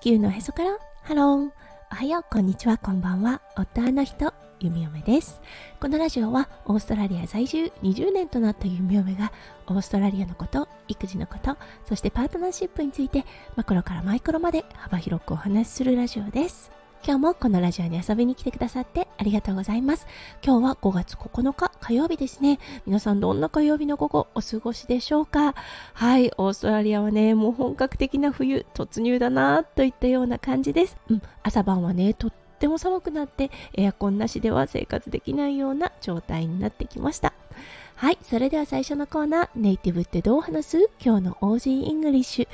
地球のへそから？ハロー。おはよう。こんにちは。こんばんは。夫の人。弓嫁です。このラジオはオーストラリア在住。20年となった弓嫁がオーストラリアのこと育児のことそしてパートナーシップについてマクロからマイクロまで幅広くお話しするラジオです。今日もこのラジオに遊びに来てくださってありがとうございます。今日は5月9日火曜日ですね。皆さんどんな火曜日の午後お過ごしでしょうか？はい、オーストラリアはね、もう本格的な冬突入だなといったような感じです。うん、朝晩はね、とっても寒くなってエアコンなしでは生活できないような状態になってきました。はい、それでは最初のコーナー、ネイティブってどう話す？今日の Aussie English。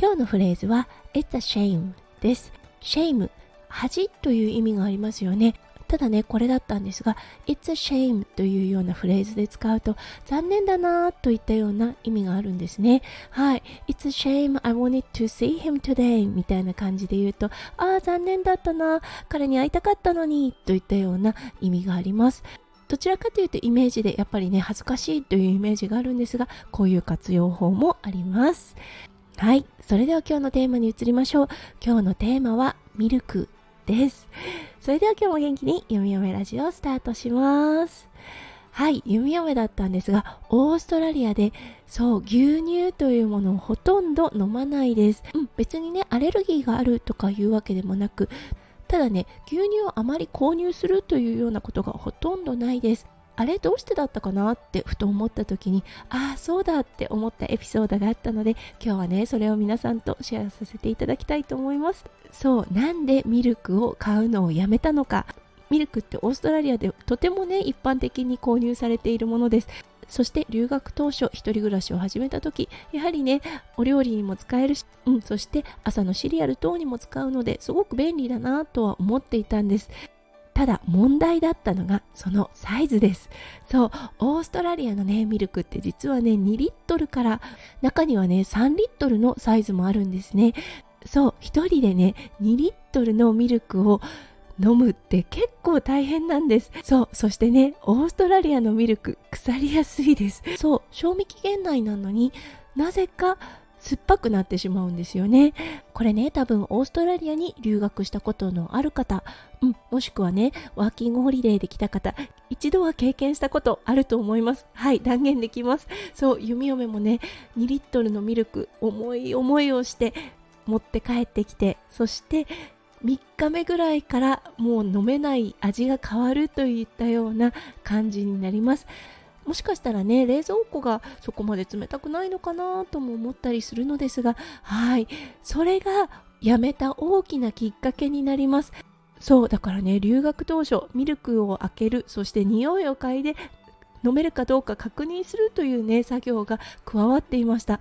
今日のフレーズは It's a shame です。shame 恥という意味がありますよね。ただね、これだったんですが、It's a shame というようなフレーズで使うと、残念だなといったような意味があるんですね。はい。It's a shame I wanted to see him today みたいな感じで言うと、ああ、残念だったな、彼に会いたかったのに、といったような意味があります。どちらかというとイメージでやっぱりね、恥ずかしいというイメージがあるんですが、こういう活用法もあります。はい。それでは今日のテーマに移りましょう。今日のテーマはミルクです。それでは今日も元気に弓嫁ラジオスタートします。はい、弓嫁だったんですが、オーストラリアで、そう、牛乳というものをほとんど飲まないです。うん、別にね、アレルギーがあるとかいうわけでもなく、ただね、牛乳をあまり購入するというようなことがほとんどないです。あれどうしてだったかなってふと思った時にああそうだって思ったエピソードがあったので今日はねそれを皆さんとシェアさせていただきたいと思います。そうなんでミルクを買うのをやめたのか。ミルクってオーストラリアでとてもね一般的に購入されているものです。そして留学当初一人暮らしを始めた時やはりねお料理にも使えるし、うん、そして朝のシリアル等にも使うのですごく便利だなとは思っていたんです。ただ問題だったのがそのサイズです。そうオーストラリアのねミルクって実はね2リットルから中にはね3リットルのサイズもあるんですね。そう1人でね2リットルのミルクを飲むって結構大変なんです。そうそしてねオーストラリアのミルク腐りやすいです。そう賞味期限内なのになぜか酸っぱくなってしまうんですよね。これね、多分オーストラリアに留学したことのある方、うん、もしくはね、ワーキングホリデーで来た方、一度は経験したことあると思います。はい、断言できます。そう、弓嫁もね、2リットルのミルク、重い思いをして持って帰ってきて、そして3日目ぐらいからもう飲めない味が変わるといったような感じになります。もしかしたらね冷蔵庫がそこまで冷たくないのかなとも思ったりするのですがはい。それがやめた大きなきっかけになります。そうだからね留学当初ミルクを開けるそして匂いを嗅いで飲めるかどうか確認するというね作業が加わっていました。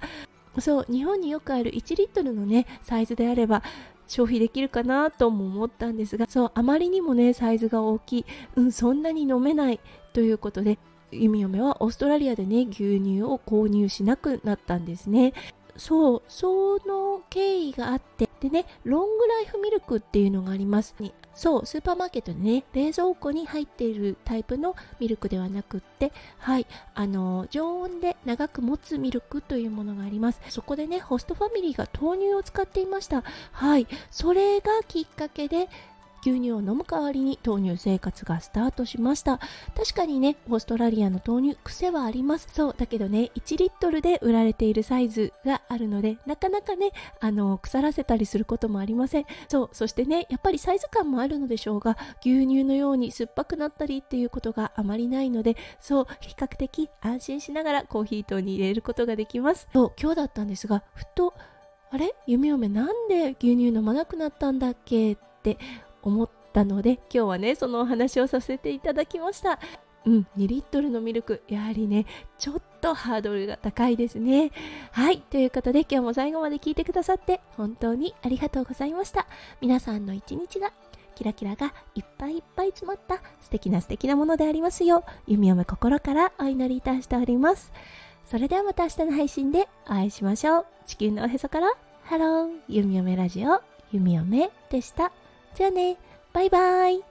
そう日本によくある1リットルのねサイズであれば消費できるかなとも思ったんですがそうあまりにもねサイズが大きい、うん、そんなに飲めないということで弓嫁はオーストラリアでね牛乳を購入しなくなったんですね。そうその経緯があってでねロングライフミルクっていうのがあります。そうスーパーマーケットでね冷蔵庫に入っているタイプのミルクではなくってはいあの常温で長く持つミルクというものがあります。そこでねホストファミリーが豆乳を使っていました。はいそれがきっかけで牛乳を飲む代わりに豆乳生活がスタートしました。確かにねオーストラリアの豆乳癖はあります。そうだけどね1リットルで売られているサイズがあるのでなかなかねあの腐らせたりすることもありません。そうそしてねやっぱりサイズ感もあるのでしょうが牛乳のように酸っぱくなったりっていうことがあまりないのでそう比較的安心しながらコーヒー糖に入れることができます。そう今日だったんですがふとあれ？弓嫁なんで牛乳飲まなくなったんだっけ？って思ったので今日はねそのお話をさせていただきました。うん2リットルのミルク。やはりねちょっとハードルが高いですね。はいということで今日も最後まで聞いてくださって本当にありがとうございました。皆さんの一日がキラキラがいっぱいいっぱい詰まった素敵な素敵なものでありますよう弓嫁心からお祈りいたしております。それではまた明日の配信でお会いしましょう。地球のおへそからハロー。弓嫁ラジオ弓嫁でした。じゃあね、バイバイ。